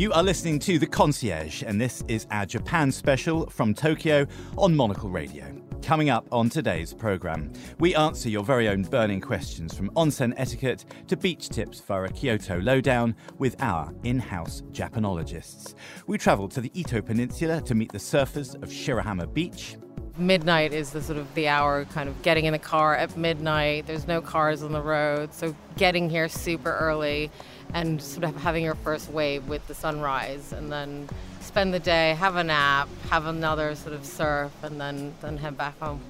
You are listening to The Concierge, and this is our Japan special from Tokyo on Monocle Radio. Coming up on today's programme, we answer your very own burning questions from onsen etiquette to beach tips for a Kyoto lowdown with our in house Japanologists. We travel to the Izu Peninsula to meet the surfers of Shirahama Beach. Midnight is the sort of the hour, kind of getting in the car at midnight. There's no cars on the road, so getting here super early and sort of having your first wave with the sunrise and then spend the day, have a nap, have another sort of surf, and then, then head back home.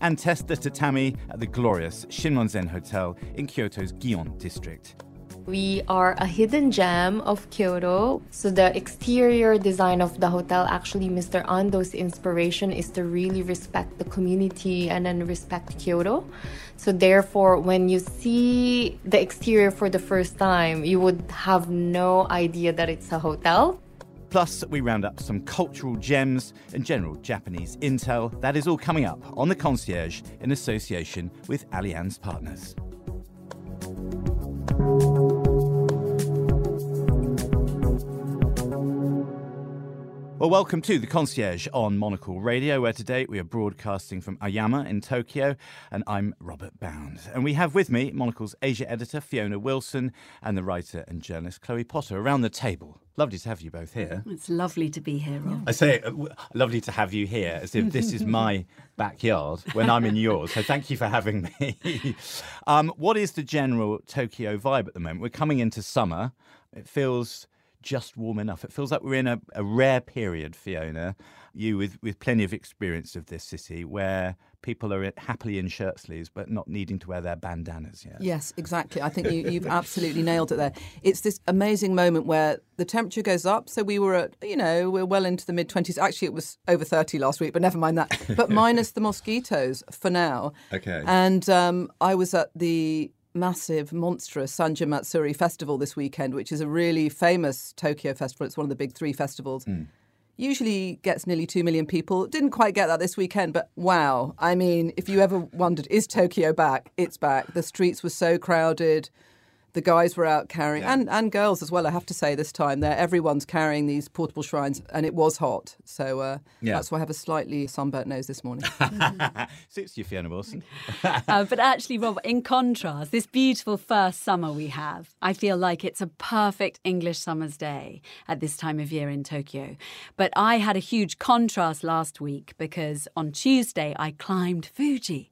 And test the tatami at the glorious Shinmonzen Hotel in Kyoto's Gion district. We are a hidden gem of Kyoto. So the exterior design of the hotel, actually, Mr. Ando's inspiration is to really respect the community and then respect Kyoto. So therefore, when you see the exterior for the first time, you would have no idea that it's a hotel. Plus, we round up some cultural gems and general Japanese intel. That is all coming up on The Concierge in association with Allianz Partners. Thank you. Well, welcome to the Concierge on Monocle Radio, where today we are broadcasting from Aoyama in Tokyo, and I'm Robert Bound. And we have with me Monocle's Asia editor Fiona Wilson and the writer and journalist Chloe Potter around the table. Lovely to have you both here. It's lovely to be here, Rob. I say, uh, lovely to have you here, as if this is my backyard when I'm in yours. So thank you for having me. um, what is the general Tokyo vibe at the moment? We're coming into summer. It feels just warm enough. It feels like we're in a, a rare period, Fiona, you with, with plenty of experience of this city, where people are happily in shirt sleeves but not needing to wear their bandanas yet. Yes, exactly. I think you, you've absolutely nailed it there. It's this amazing moment where the temperature goes up. So we were at, you know, we're well into the mid 20s. Actually, it was over 30 last week, but never mind that. But minus the mosquitoes for now. Okay. And um, I was at the massive, monstrous Sanja Matsuri festival this weekend, which is a really famous Tokyo festival. It's one of the big three festivals. Mm. Usually gets nearly 2 million people. Didn't quite get that this weekend, but wow. I mean, if you ever wondered, is Tokyo back? It's back. The streets were so crowded the guys were out carrying, yeah. and, and girls as well, I have to say this time. There, everyone's carrying these portable shrines, and it was hot. So uh, yeah. that's why I have a slightly sunburnt nose this morning. Suits you, Fiona Wilson. uh, but actually, Rob, in contrast, this beautiful first summer we have, I feel like it's a perfect English summer's day at this time of year in Tokyo. But I had a huge contrast last week because on Tuesday I climbed Fuji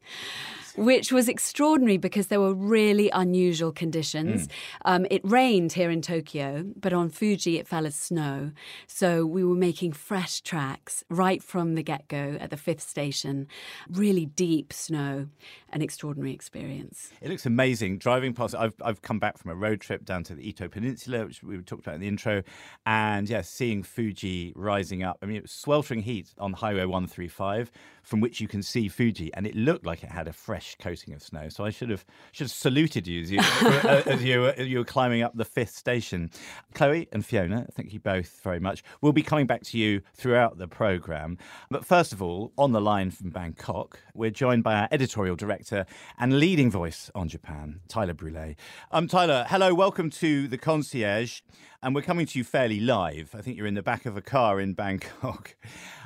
which was extraordinary because there were really unusual conditions. Mm. Um, it rained here in Tokyo, but on Fuji it fell as snow. So we were making fresh tracks right from the get go at the fifth station. Really deep snow, an extraordinary experience. It looks amazing driving past. I've, I've come back from a road trip down to the Izu Peninsula, which we talked about in the intro, and yeah, seeing Fuji rising up. I mean, it was sweltering heat on Highway 135 from which you can see Fuji, and it looked like it had a fresh coating of snow. So I should have should have saluted you as you, uh, as you, were, you were climbing up the fifth station. Chloe and Fiona, thank you both very much. We'll be coming back to you throughout the program, but first of all, on the line from Bangkok, we're joined by our editorial director and leading voice on Japan, Tyler Brûlé. Um, Tyler, hello, welcome to the concierge and we're coming to you fairly live. I think you're in the back of a car in Bangkok.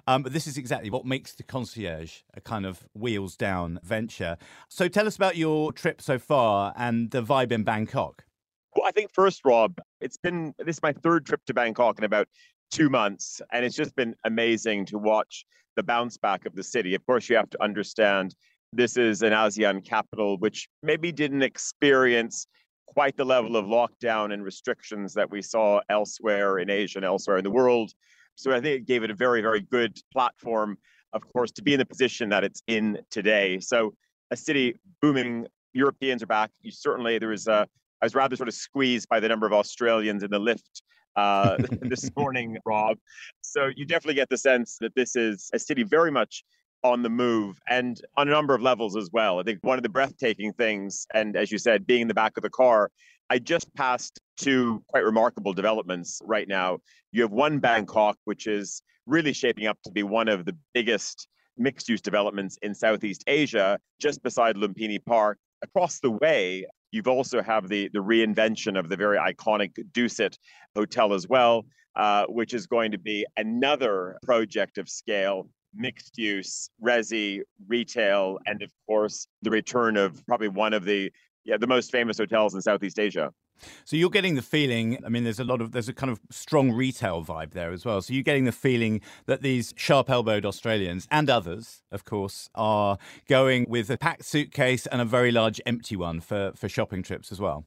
Um, but this is exactly what makes the concierge a kind of wheels down venture. So tell us about your trip so far and the vibe in Bangkok. Well, I think first, Rob, it's been this is my third trip to Bangkok in about two months, and it's just been amazing to watch the bounce back of the city. Of course, you have to understand this is an ASEAN capital, which maybe didn't experience quite the level of lockdown and restrictions that we saw elsewhere in Asia and elsewhere in the world. So I think it gave it a very, very good platform, of course, to be in the position that it's in today. So a city booming, Europeans are back. You certainly there was a I was rather sort of squeezed by the number of Australians in the lift uh, this morning, Rob. So you definitely get the sense that this is a city very much on the move and on a number of levels as well. I think one of the breathtaking things, and as you said, being in the back of the car, I just passed two quite remarkable developments right now. You have one Bangkok, which is really shaping up to be one of the biggest mixed use developments in Southeast Asia, just beside Lumpini Park. Across the way, You've also have the the reinvention of the very iconic Dusit Hotel as well, uh, which is going to be another project of scale, mixed use, resi, retail, and of course the return of probably one of the yeah the most famous hotels in Southeast Asia. So you're getting the feeling, I mean, there's a lot of, there's a kind of strong retail vibe there as well. So you're getting the feeling that these sharp elbowed Australians and others, of course, are going with a packed suitcase and a very large empty one for, for shopping trips as well.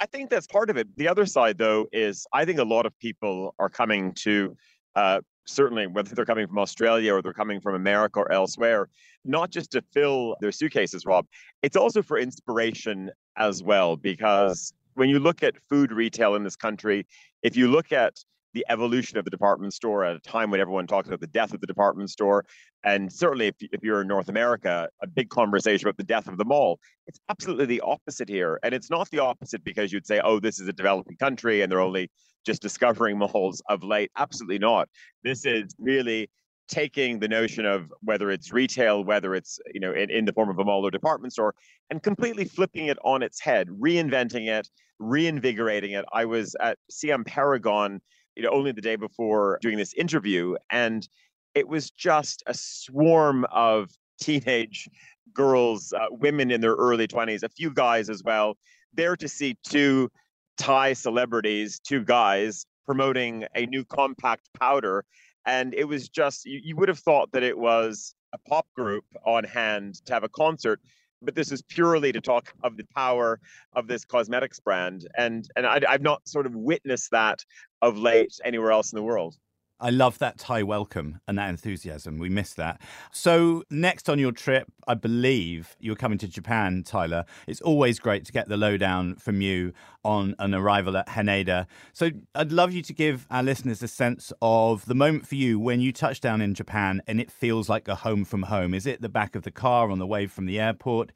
I think that's part of it. The other side, though, is I think a lot of people are coming to uh, certainly whether they're coming from Australia or they're coming from America or elsewhere, not just to fill their suitcases, Rob, it's also for inspiration as well, because when you look at food retail in this country, if you look at the evolution of the department store at a time when everyone talks about the death of the department store, and certainly if, if you're in North America, a big conversation about the death of the mall, it's absolutely the opposite here. And it's not the opposite because you'd say, oh, this is a developing country and they're only just discovering malls of late. Absolutely not. This is really taking the notion of whether it's retail, whether it's you know in, in the form of a mall or department store, and completely flipping it on its head, reinventing it, reinvigorating it. I was at Siam Paragon, you know, only the day before doing this interview, and it was just a swarm of teenage girls, uh, women in their early 20s, a few guys as well, there to see two Thai celebrities, two guys promoting a new compact powder and it was just you, you would have thought that it was a pop group on hand to have a concert but this is purely to talk of the power of this cosmetics brand and and I, i've not sort of witnessed that of late anywhere else in the world I love that Thai welcome and that enthusiasm. We miss that. So, next on your trip, I believe you're coming to Japan, Tyler. It's always great to get the lowdown from you on an arrival at Haneda. So, I'd love you to give our listeners a sense of the moment for you when you touch down in Japan and it feels like a home from home. Is it the back of the car on the way from the airport?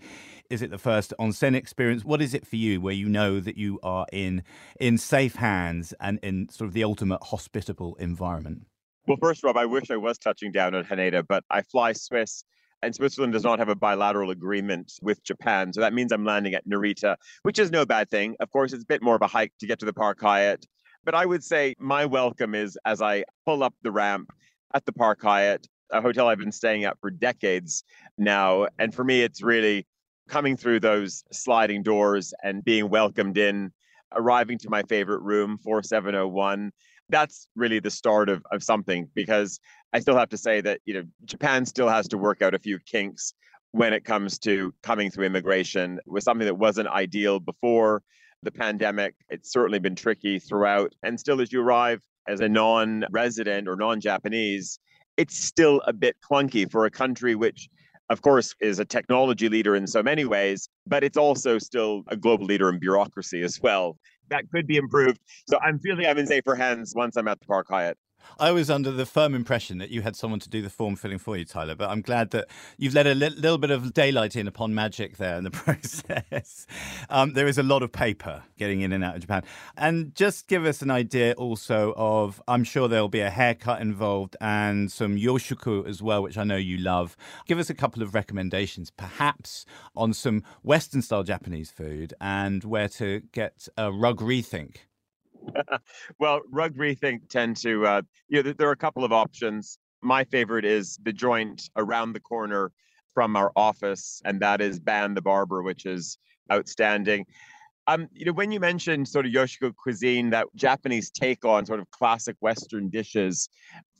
Is it the first onsen experience? What is it for you where you know that you are in in safe hands and in sort of the ultimate hospitable environment? Well, first, Rob, I wish I was touching down at Haneda, but I fly Swiss and Switzerland does not have a bilateral agreement with Japan. So that means I'm landing at Narita, which is no bad thing. Of course, it's a bit more of a hike to get to the Park Hyatt. But I would say my welcome is as I pull up the ramp at the Park Hyatt, a hotel I've been staying at for decades now. And for me, it's really coming through those sliding doors and being welcomed in, arriving to my favorite room, 4701. That's really the start of, of something because I still have to say that, you know, Japan still has to work out a few kinks when it comes to coming through immigration it was something that wasn't ideal before the pandemic. It's certainly been tricky throughout. And still, as you arrive as a non resident or non Japanese, it's still a bit clunky for a country which of course, is a technology leader in so many ways, but it's also still a global leader in bureaucracy as well. That could be improved. So I'm feeling I'm in safer hands once I'm at the Park Hyatt. I was under the firm impression that you had someone to do the form filling for you, Tyler, but I'm glad that you've let a li- little bit of daylight in upon magic there in the process. um, there is a lot of paper getting in and out of Japan. And just give us an idea also of, I'm sure there'll be a haircut involved and some yoshoku as well, which I know you love. Give us a couple of recommendations, perhaps on some Western style Japanese food and where to get a rug rethink. well, rug rethink tend to, uh, you know, there are a couple of options. My favorite is the joint around the corner from our office, and that is Ban the Barber, which is outstanding. Um, you know, when you mentioned sort of yoshoku cuisine, that Japanese take on sort of classic Western dishes,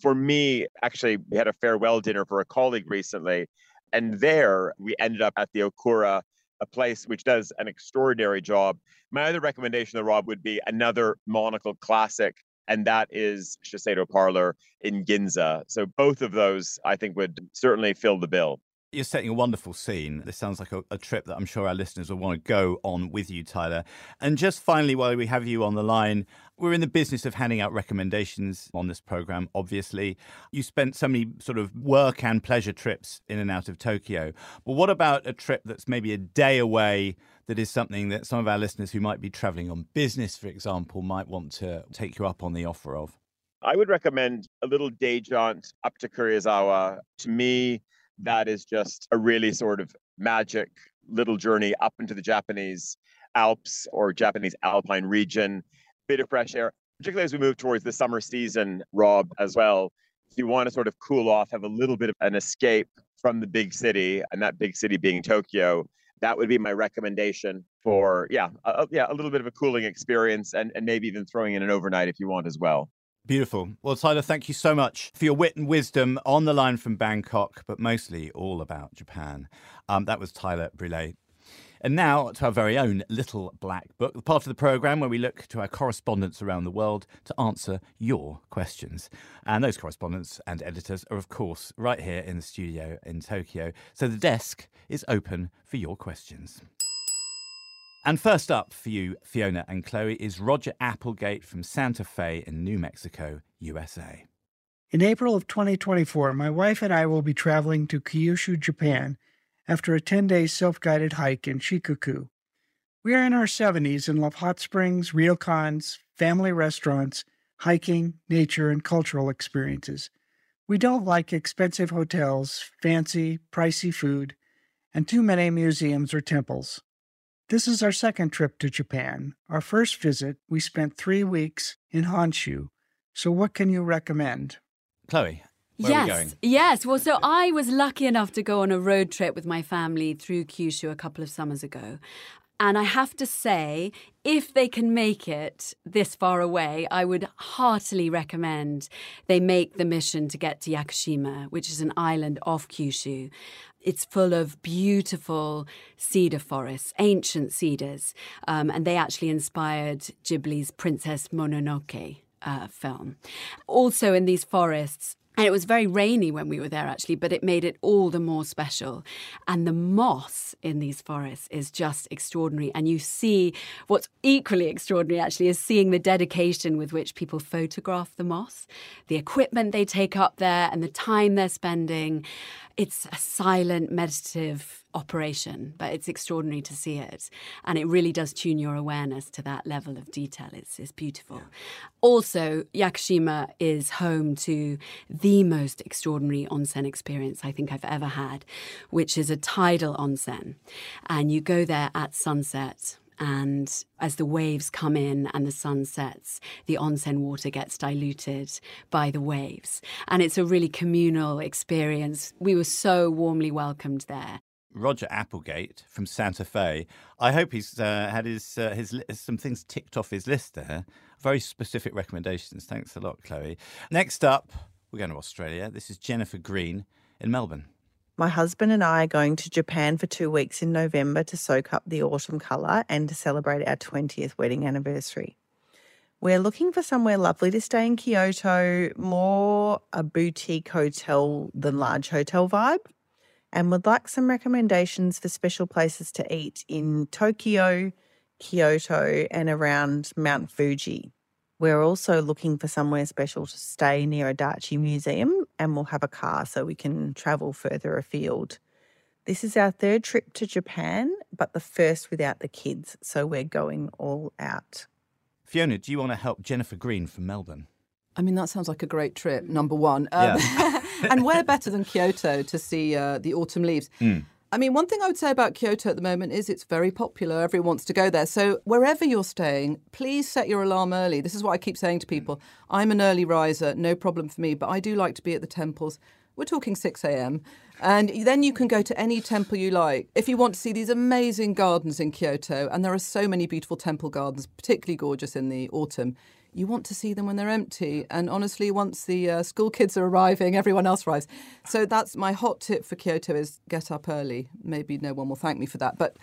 for me, actually, we had a farewell dinner for a colleague recently, and there we ended up at the Okura a place which does an extraordinary job. My other recommendation, though, Rob, would be another monocle classic, and that is Shiseido Parlor in Ginza. So both of those, I think, would certainly fill the bill. You're setting a wonderful scene. This sounds like a, a, trip that I'm sure our listeners will want to go on with you, Tyler. And just finally, while we have you on the line, we're in the business of handing out recommendations on this program, obviously. You spent so many sort of work and pleasure trips in and out of Tokyo. But what about a trip that's maybe a day away that is something that some of our listeners who might be traveling on business, for example, might want to take you up on the offer of? I would recommend a little day jaunt up to Karuizawa. To me, that is just a really sort of magic little journey up into the Japanese Alps or Japanese Alpine region, bit of fresh air, particularly as we move towards the summer season, Rob, as well. If you want to sort of cool off, have a little bit of an escape from the big city, and that big city being Tokyo, that would be my recommendation for yeah, a, yeah, a little bit of a cooling experience, and, and maybe even throwing in an overnight if you want as well. Beautiful. Well, Tyler, thank you so much for your wit and wisdom on the line from Bangkok, but mostly all about Japan. Um, that was Tyler Brûlé. And now to our very own Little Black Book, the part of the programme where we look to our correspondents around the world to answer your questions. And those correspondents and editors are, of course, right here in the studio in Tokyo. So the desk is open for your questions. And first up for you, Fiona and Chloe, is Roger Applegate from Santa Fe in New Mexico, USA. In April of 2024, my wife and I will be traveling to Kyushu, Japan, after a 10 day self guided hike in Shikoku. We are in our 70s and love hot springs, ryokans, family restaurants, hiking, nature, and cultural experiences. We don't like expensive hotels, fancy, pricey food, and too many museums or temples. This is our second trip to Japan. Our first visit, we spent three weeks in Honshu. So, what can you recommend? Chloe, where yes, yes. Well, so I was lucky enough to go on a road trip with my family through Kyushu a couple of summers ago. And I have to say, if they can make it this far away, I would heartily recommend they make the mission to get to Yakushima, which is an island off Kyushu. It's full of beautiful cedar forests, ancient cedars, um, and they actually inspired Ghibli's Princess Mononoke. Uh, film. Also, in these forests, and it was very rainy when we were there, actually, but it made it all the more special. And the moss in these forests is just extraordinary. And you see what's equally extraordinary, actually, is seeing the dedication with which people photograph the moss, the equipment they take up there, and the time they're spending. It's a silent, meditative operation, but it's extraordinary to see it. And it really does tune your awareness to that level of detail. It's, it's beautiful. Yeah. Also, Yakushima is home to the most extraordinary onsen experience I think I've ever had, which is a tidal onsen. And you go there at sunset and as the waves come in and the sun sets, the onsen water gets diluted by the waves. And it's a really communal experience. We were so warmly welcomed there. Roger Applegate from Santa Fe. I hope he's uh, had his uh, his some things ticked off his list there. Very specific recommendations. Thanks a lot, Chloe. Next up, we're going to Australia. This is Jennifer Green in Melbourne. My husband and I are going to Japan for two weeks in November to soak up the autumn colour and to celebrate our 20th wedding anniversary. We're looking for somewhere lovely to stay in Kyoto, more a boutique hotel than large hotel vibe and would like some recommendations for special places to eat in Tokyo, Kyoto, and around Mount Fuji. We're also looking for somewhere special to stay near a Adachi Museum, and we'll have a car so we can travel further afield. This is our third trip to Japan, but the first without the kids, so we're going all out. Fiona, do you want to help Jennifer Green from Melbourne? I mean, that sounds like a great trip, number one. Um, yeah. and where better than Kyoto to see uh, the autumn leaves? Mm. I mean, one thing I would say about Kyoto at the moment is it's very popular. Everyone wants to go there. So, wherever you're staying, please set your alarm early. This is what I keep saying to mm. people. I'm an early riser, no problem for me, but I do like to be at the temples. We're talking 6 a.m. And then you can go to any temple you like. If you want to see these amazing gardens in Kyoto, and there are so many beautiful temple gardens, particularly gorgeous in the autumn, you want to see them when they're empty. And honestly, once the uh, school kids are arriving, everyone else arrives. So that's my hot tip for Kyoto is get up early. Maybe no one will thank me for that. But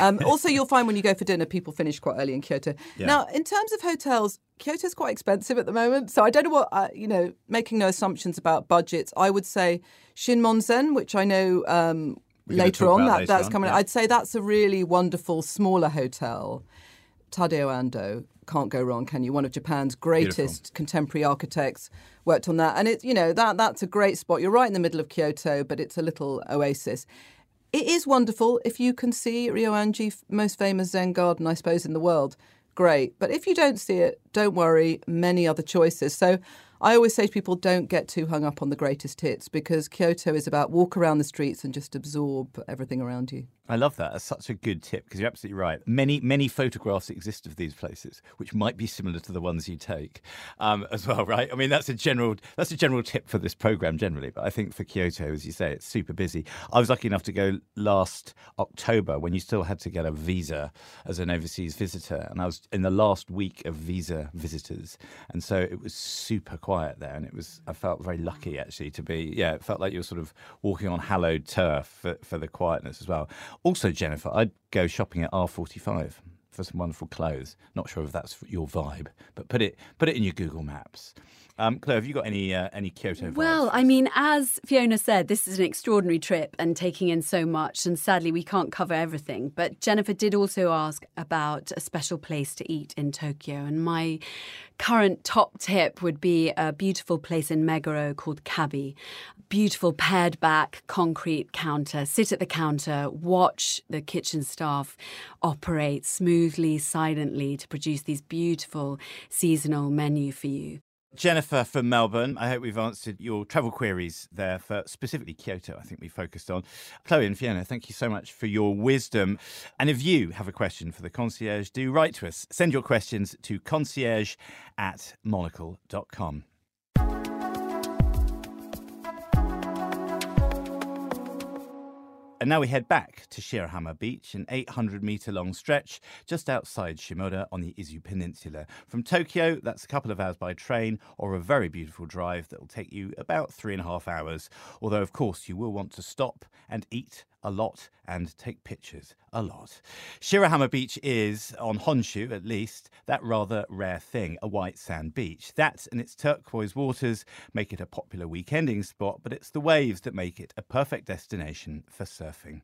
um, also, you'll find when you go for dinner, people finish quite early in Kyoto. Yeah. Now, in terms of hotels, Kyoto's quite expensive at the moment. So I don't know what, uh, you know, making no assumptions about budgets. I would say Shinmonzen, which I know um, later on, that, later that's on, coming. Yeah. I'd say that's a really wonderful, smaller hotel. Tadao Ando can't go wrong, can you? One of Japan's greatest Beautiful. contemporary architects worked on that, and it's you know that that's a great spot. You're right in the middle of Kyoto, but it's a little oasis. It is wonderful if you can see Ryoanji, most famous Zen garden, I suppose, in the world. Great, but if you don't see it, don't worry. Many other choices. So. I always say to people, don't get too hung up on the greatest hits because Kyoto is about walk around the streets and just absorb everything around you. I love that. That's such a good tip because you're absolutely right. Many, many photographs exist of these places, which might be similar to the ones you take um, as well, right? I mean, that's a general that's a general tip for this program generally, but I think for Kyoto, as you say, it's super busy. I was lucky enough to go last October when you still had to get a visa as an overseas visitor, and I was in the last week of visa visitors, and so it was super quiet there, and it was I felt very lucky actually to be yeah, it felt like you were sort of walking on hallowed turf for, for the quietness as well. Also, Jennifer, I'd go shopping at R45 for some wonderful clothes. Not sure if that's your vibe, but put it put it in your Google Maps. Um, Claire, have you got any uh, any Kyoto? Vibes? Well, I mean, as Fiona said, this is an extraordinary trip and taking in so much, and sadly we can't cover everything. But Jennifer did also ask about a special place to eat in Tokyo, and my current top tip would be a beautiful place in Meguro called Kabi. Beautiful pared back concrete counter. Sit at the counter, watch the kitchen staff operate smoothly, silently to produce these beautiful seasonal menu for you. Jennifer from Melbourne, I hope we've answered your travel queries there for specifically Kyoto, I think we focused on. Chloe and Fiona, thank you so much for your wisdom. And if you have a question for the concierge, do write to us. Send your questions to concierge at monocle.com. And now we head back to Shirahama Beach, an 800 metre long stretch just outside Shimoda on the Izu Peninsula. From Tokyo, that's a couple of hours by train or a very beautiful drive that will take you about three and a half hours. Although, of course, you will want to stop and eat a lot and take pictures a lot. Shirahama Beach is, on Honshu at least, that rather rare thing, a white sand beach. That and its turquoise waters make it a popular weekending spot, but it's the waves that make it a perfect destination for surfing.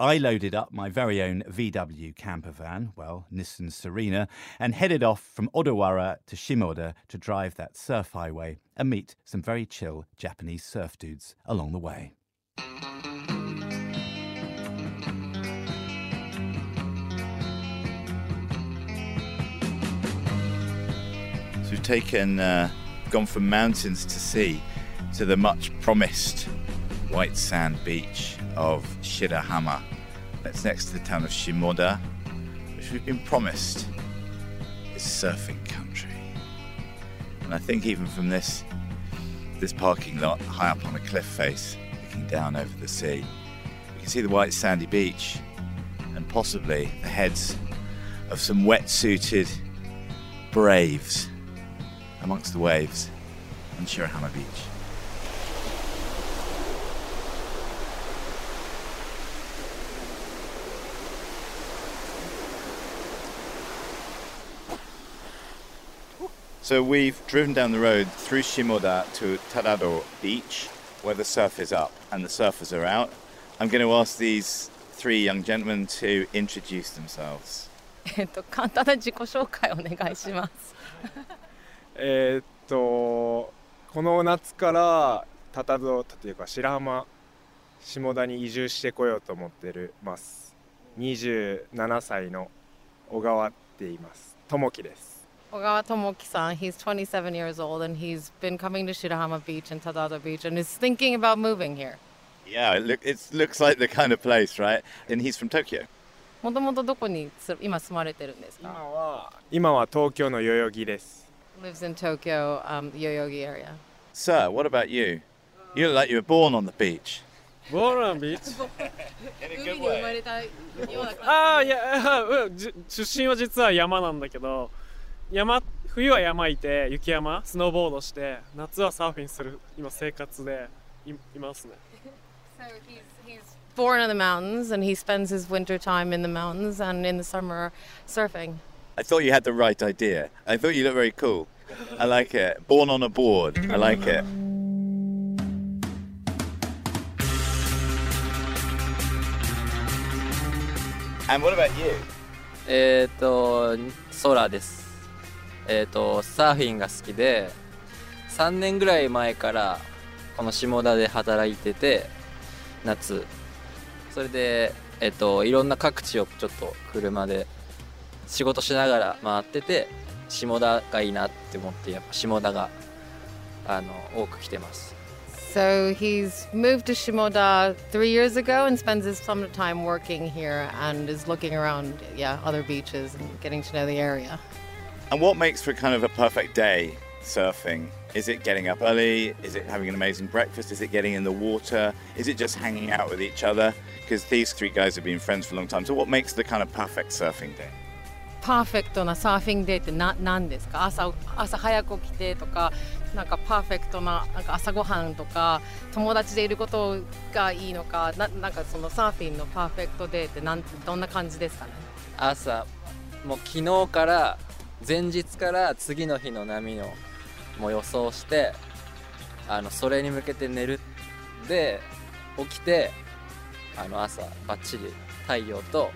I loaded up my very own VW camper van, well, Nissan Serena, and headed off from Odawara to Shimoda to drive that surf highway and meet some very chill Japanese surf dudes along the way. We've taken, uh, gone from mountains to sea to the much promised white sand beach of Shirahama. That's next to the town of Shimoda, which we've been promised is surfing country. And I think even from this this parking lot high up on a cliff face, looking down over the sea, you can see the white sandy beach and possibly the heads of some wetsuited braves amongst the waves on Shirahama Beach. So we've driven down the road through Shimoda to Tatado Beach, where the surf is up and the surfers are out. I'm going to ask these three young gentlemen to introduce themselves. えっと、簡単な自己紹介お願いします。えーっとこの夏からタタドというか白浜下田に移住してこようと思ってるます27歳の小川って言います友樹です Ogawa Tomoki-san, he's 27 years old and he's been coming to Shirahama Beach and Tadado Beach and is thinking about moving here. Yeah, it, look, it looks like the kind of place, right? And he's from Tokyo. もともとどこにつ今住まれてるんです今かは今は東京の代々木です Lives in Tokyo, um, Yoyogi area. Sir, what about you? You look like you were born on the beach. ボーランビーチ In 海に生まれたような感じああいやうんじ出身は実は山なんだけど山冬は山いて雪山スノーボードして夏はサーフィンする今生活でいいますね So he's, he's born in the mountains and he spends his winter time in the mountains and in the summer surfing. I thought you had the right idea. I thought you looked very cool. I like it. Born on a board. I like it. And what about you? えっ、と、ソラです。えっ、と、サーフィンが好きで、3年ぐらい前からこの下田で働いてて、夏。それで、えっ、と、いろんな各地をちょっと車で仕事しながら回ってて、下田がいいなって思って、やっぱ下田が、あの、多く来てます。 So he's moved to Shimoda three years ago and spends his summertime working here and is looking around, yeah, other beaches and getting to know the area. And what makes for kind of a perfect day surfing? Is it getting up early? Is it having an amazing breakfast? Is it getting in the water? Is it just hanging out with each other? Because these three guys have been friends for a long time. So, what makes the kind of perfect surfing day? パーフェクトなサーフィンデーってな何ですか？朝朝早く起きてとかなんかパーフェクトななんか朝ごはんとか友達でいることがいいのかななんかそのサーフィンのパーフェクトデーってなんどんな感じですかね？朝もう昨日から前日から次の日の波のもう予想してあのそれに向けて寝る。で起きてあの朝バッチリ太陽と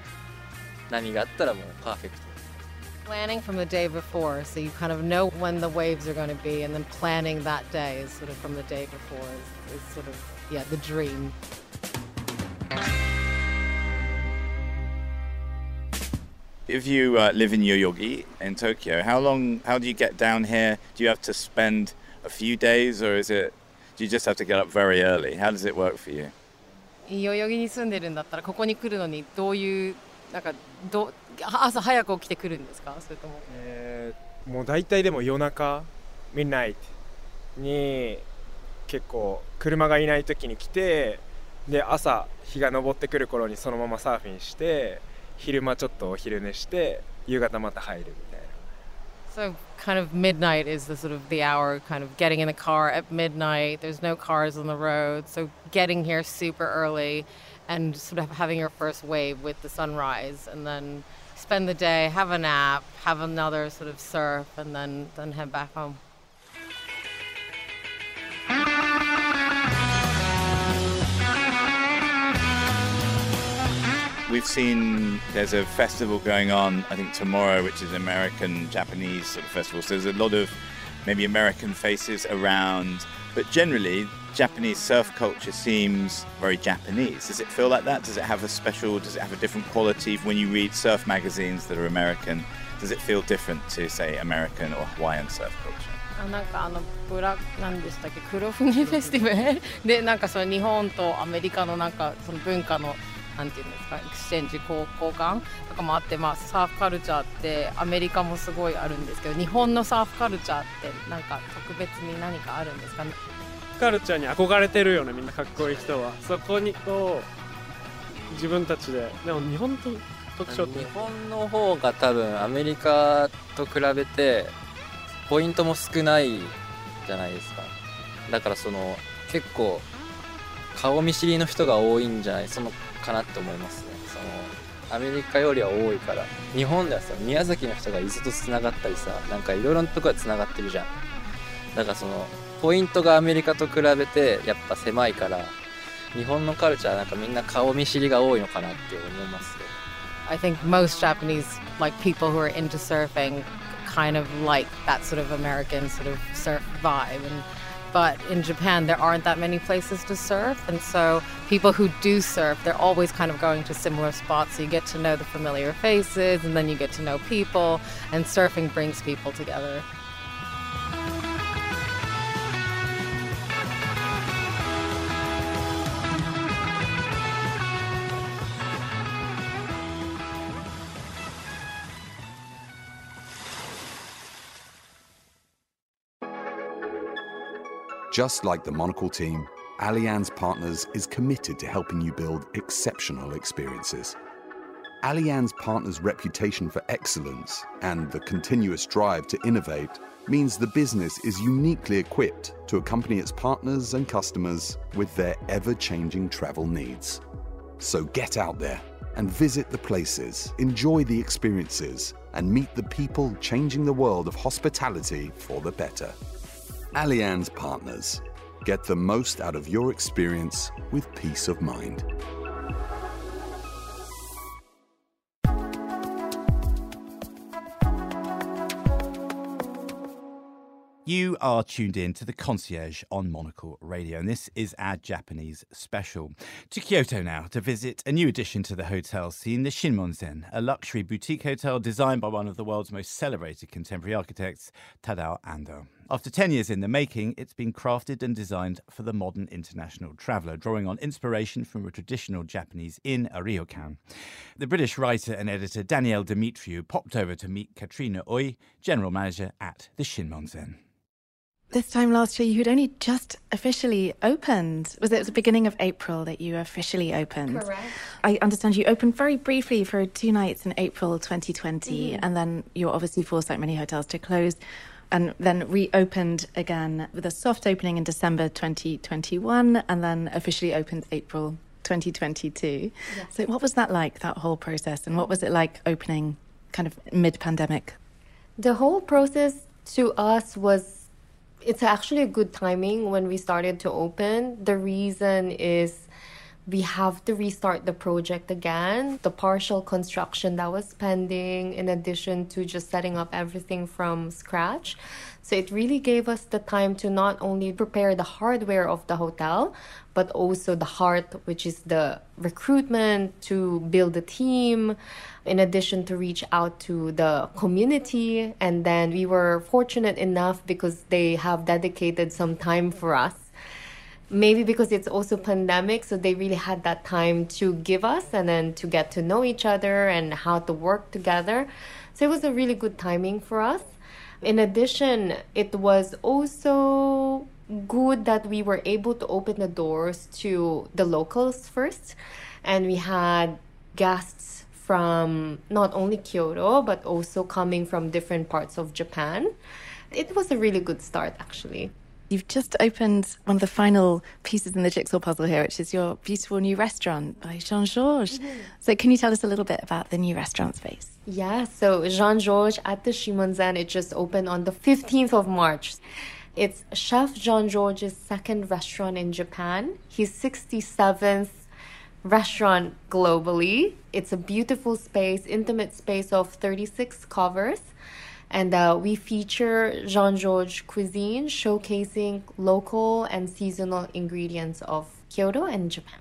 波があったらもうパーフェクト planning from the day before so you kind of know when the waves are going to be and then planning that day is sort of from the day before is, is sort of yeah the dream If you uh, live in Yoyogi in Tokyo, how long, how do you get down here? Do you have to spend a few days or is it, do you just have to get up very early? How does it work for you? 代々木に住んでるんだったらここに来るのにどういう なんかど朝早く起きてくるんですか？それとも、えー、もう大体でも夜中ミッナイトに結構車がいない時に来てで朝日が昇ってくる頃にそのままサーフィンして昼間ちょっとお昼寝して夕方また入るみたいな。So kind of midnight is the sort of the hour kind of getting in the car at midnight. There's no cars on the road. So getting here super early and sort of having your first wave with the sunrise and then spend the day, have a nap, have another sort of surf and then then head back home. We've seen there's a festival going on, I think tomorrow, which is American Japanese sort of festival. So there's a lot of maybe American faces around, but generally Japanese surf culture seems very Japanese. Does it feel like that? Does it have a special, does it have a different quality when you read surf magazines that are American? Does it feel different to, say, American or Hawaiian surf culture? あなんかあのブラなんでしたっけ黒船フェスティバルでなんかその日本とアメリカのなんかその文化の なんていうんですかエクスチェンジ交交換とかもあってまあサーフカルチャーってアメリカもすごいあるんですけど日本のサーフカルチャーってなんか特別に何かあるんですか？ねカルチャーに憧れてるよねみんなかっこいい人は。そこにこう自分たちで。でも日本と特徴って？日本の方が多分アメリカと比べてポイントも少ないじゃないですか。だからその結構顔見知りの人が多いんじゃない？そのかなって思いますね。そのアメリカよりは多いから。日本ではさ宮崎の人が伊豆とつながったりさなんかいろいろなとこでつながってるじゃん。だからそのポイントがアメリカと比べてやっぱ狭いから日本のカルチャーなんかみんな顔見知りが多いのかなって思いますね。I think most Japanese like people who are into surfing kind of like that sort of American sort of surf vibe and but in Japan there aren't that many places to surf. And so people who do surf they're always kind of going to similar spots. So you get to know the familiar faces and then you get to know people. And surfing brings people together Just like the Monocle team, Allianz Partners is committed to helping you build exceptional experiences. Allianz Partners' reputation for excellence and the continuous drive to innovate means the business is uniquely equipped to accompany its partners and customers with their ever changing travel needs. So get out there and visit the places, enjoy the experiences, and meet the people changing the world of hospitality for the better. Allianz Partners. Get the most out of your experience with peace of mind. You are tuned in to the concierge on Monocle Radio, and this is our Japanese special. To Kyoto now to visit a new addition to the hotel scene, the Shinmonzen, a luxury boutique hotel designed by one of the world's most celebrated contemporary architects, Tadao Ando. After 10 years in the making, it's been crafted and designed for the modern international traveller, drawing on inspiration from a traditional Japanese inn, a ryokan. The British writer and editor Danielle Demetriou popped over to meet Katrina Uy, general manager at the Shinmonzen. This time last year, you had only just officially opened. Was it the beginning of April that you officially opened? Correct. I understand you opened very briefly for two nights in April 2020, Mhm. and then you were obviously forced, like many hotels, to close, and then reopened again with a soft opening in December 2021, and then officially opened April 2022. Yes. So, what was that like, that whole process, and what was it like opening kind of mid pandemic? The whole process to us was it's actually a good timing when we started to open. The reason is we have to restart the project again. The partial construction that was pending, in addition to just setting up everything from scratch. So it really gave us the time to not only prepare the hardware of the hotel, but also the heart, which is the recruitment, to build a team, in addition to reach out to the community. And then we were fortunate enough because they have dedicated some time for us maybe because it's also pandemic so they really had that time to give us and then to get to know each other and how to work together. So it was a really good timing for us. In addition it was also good that we were able to open the doors to the locals first. And we had guests from not only Kyoto but also coming from different parts of Japan. It was a really good start actually You've just opened one of the final pieces in the jigsaw puzzle here, which is your beautiful new restaurant by Jean Georges. Mm-hmm. So, can you tell us a little bit about the new restaurant space? Yeah, so Jean Georges at the Shinmonzen, it just opened on the 15th of March. It's Chef Jean Georges' second restaurant in Japan. His 67th restaurant globally. It's a beautiful space, intimate space of 36 covers. And uh, we feature Jean Georges cuisine, showcasing local and seasonal ingredients of Kyoto and Japan.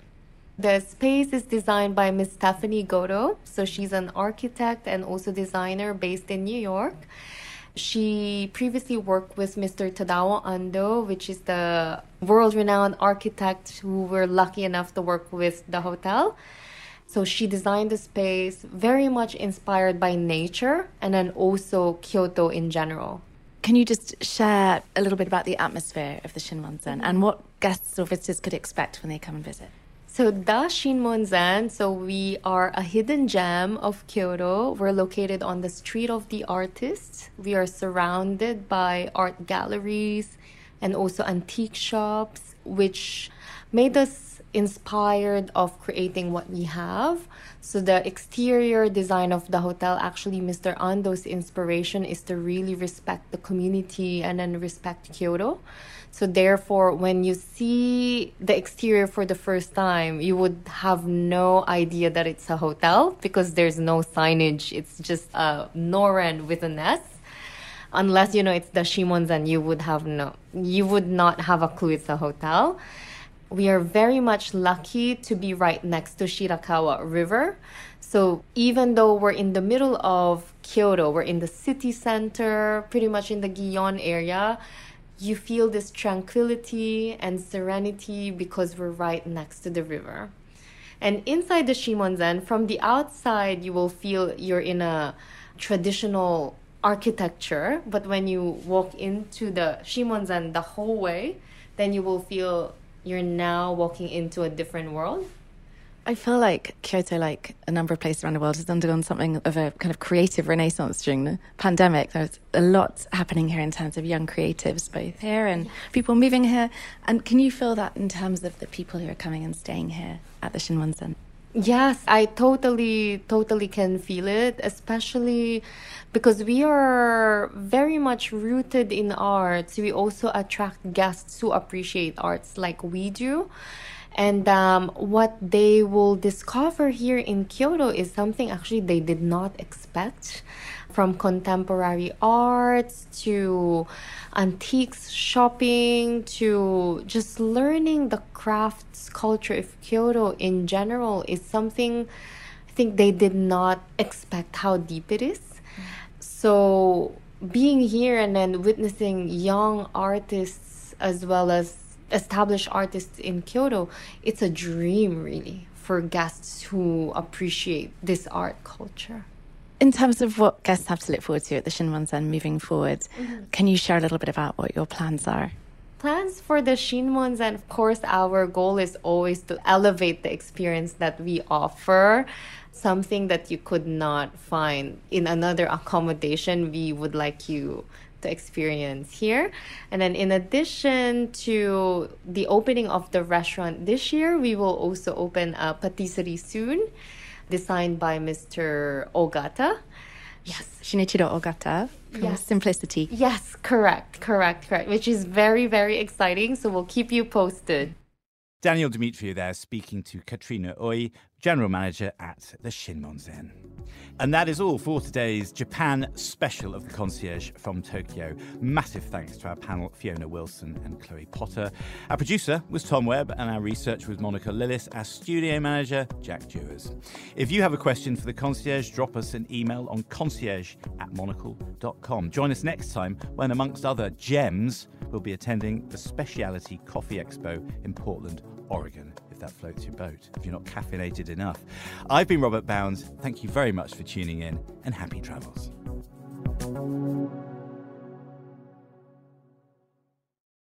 The space is designed by Miss Stephanie Goto. So she's an architect and also designer based in New York. She previously worked with Mr. Tadao Ando, which is the world renowned architect who we're lucky enough to work with the hotel. So she designed the space very much inspired by nature and then also Kyoto in general. Can you just share a little bit about the atmosphere of the Shinmonzen and what guests or visitors could expect when they come and visit? So the Shinmonzen, so we are a hidden gem of Kyoto. We're located on the street of the artists. We are surrounded by art galleries and also antique shops, which made us inspired of creating what we have. So the exterior design of the hotel, actually Mr. Ando's inspiration is to really respect the community and then respect Kyoto. So therefore, when you see the exterior for the first time, you would have no idea that it's a hotel because there's no signage. It's just a Noren with an S. Unless you know it's the Shinmonzen, you would have no, you would not have a clue it's a hotel. We are very much lucky to be right next to Shirakawa River. So even though we're in the middle of Kyoto, we're in the city center, pretty much in the Gion area, you feel this tranquility and serenity because we're right next to the river. And inside the Shinmonzen, from the outside, you will feel you're in a traditional architecture, but when you walk into the Shinmonzen the whole way, then you will feel you're now walking into a different world. I feel like Kyoto, like a number of places around the world, has undergone something of a kind of creative renaissance during the pandemic. There's a lot happening here in terms of young creatives, both here and people moving here. And can you feel that in terms of the people who are coming and staying here at the Shinmonzen? Yes, I totally, totally can feel it, especially because we are very much rooted in arts. We also attract guests who appreciate arts like we do. And um, what they will discover here in Kyoto is something actually they did not expect from contemporary arts to antiques shopping to just learning the crafts culture of Kyoto in general is something I think they did not expect how deep it is. So being here and then witnessing young artists as well as established artists in Kyoto, it's a dream really for guests who appreciate this art culture. In terms of what guests have to look forward to at the Shinmonzen moving forward, Mm-hmm. can you share a little bit about what your plans are? Plans for the Shinmonzen, of course, our goal is always to elevate the experience that we offer. Something that you could not find in another accommodation, we would like you to experience here. And then, in addition to the opening of the restaurant this year, we will also open a patisserie soon, designed by Mr. Ogata. Yes. Shinichiro Ogata from Yes. Simplicity. Yes, correct, correct, correct, which is very, very exciting. So we'll keep you posted. Danielle Demetriou there speaking to Katrina Uy, General Manager at the Shinmonzen. And that is all for today's Japan special of the concierge from Tokyo. Massive thanks to our panel, Fiona Wilson and Chloe Potter. Our producer was Tom Webb, and our research was Monica Lillis. Our studio manager, Jack Dewars. If you have a question for the concierge, drop us an email on concierge at monocle.com. Join us next time when, amongst other gems, we'll be attending the Speciality Coffee Expo in Portland, Oregon, that floats your boat if you're not caffeinated enough. I've been Robert Bounds. Thank you very much for tuning in and happy travels.